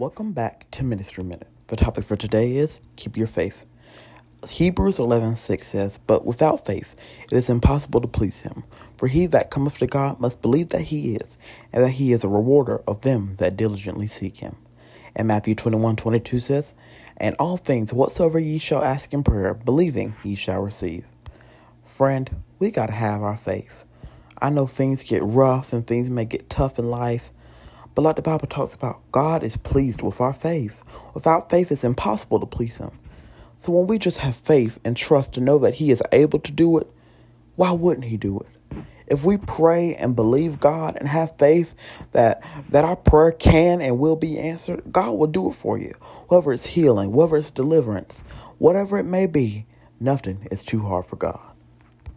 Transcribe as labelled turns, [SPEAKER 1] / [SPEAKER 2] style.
[SPEAKER 1] Welcome back to Ministry Minute. The topic for today is keep your faith. Hebrews 11:6 says, "But without faith it is impossible to please him, for he that cometh to God must believe that he is, and that he is a rewarder of them that diligently seek him." And Matthew 21:22 says, "And all things whatsoever ye shall ask in prayer, believing ye shall receive." Friend, we got to have our faith. I know things get rough and things may get tough in life, but like the Bible talks about, God is pleased with our faith. Without faith, it's impossible to please Him. So when we just have faith and trust to know that He is able to do it, why wouldn't He do it? If we pray and believe God and have faith that that our prayer can and will be answered, God will do it for you. Whether it's healing, whether it's deliverance, whatever it may be, nothing is too hard for God.